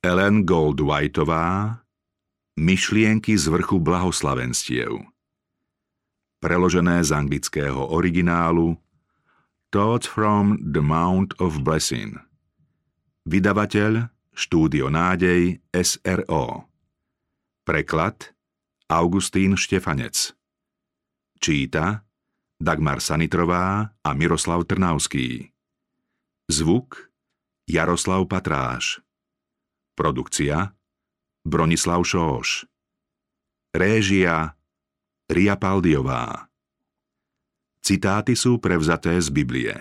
Ellen Goldwhiteová Myšlienky z vrchu blahoslavenstiev. Preložené z anglického originálu Thoughts from the Mount of Blessing. Vydavateľ Štúdio Nádej SRO Preklad Augustín Štefanec. Číta Dagmar Sanitrová a Miroslav Trnavský. Zvuk Jaroslav Patráš Produkcia Bronislav Šóš Réžia Ria Paldiová Citáty sú prevzaté z Biblie.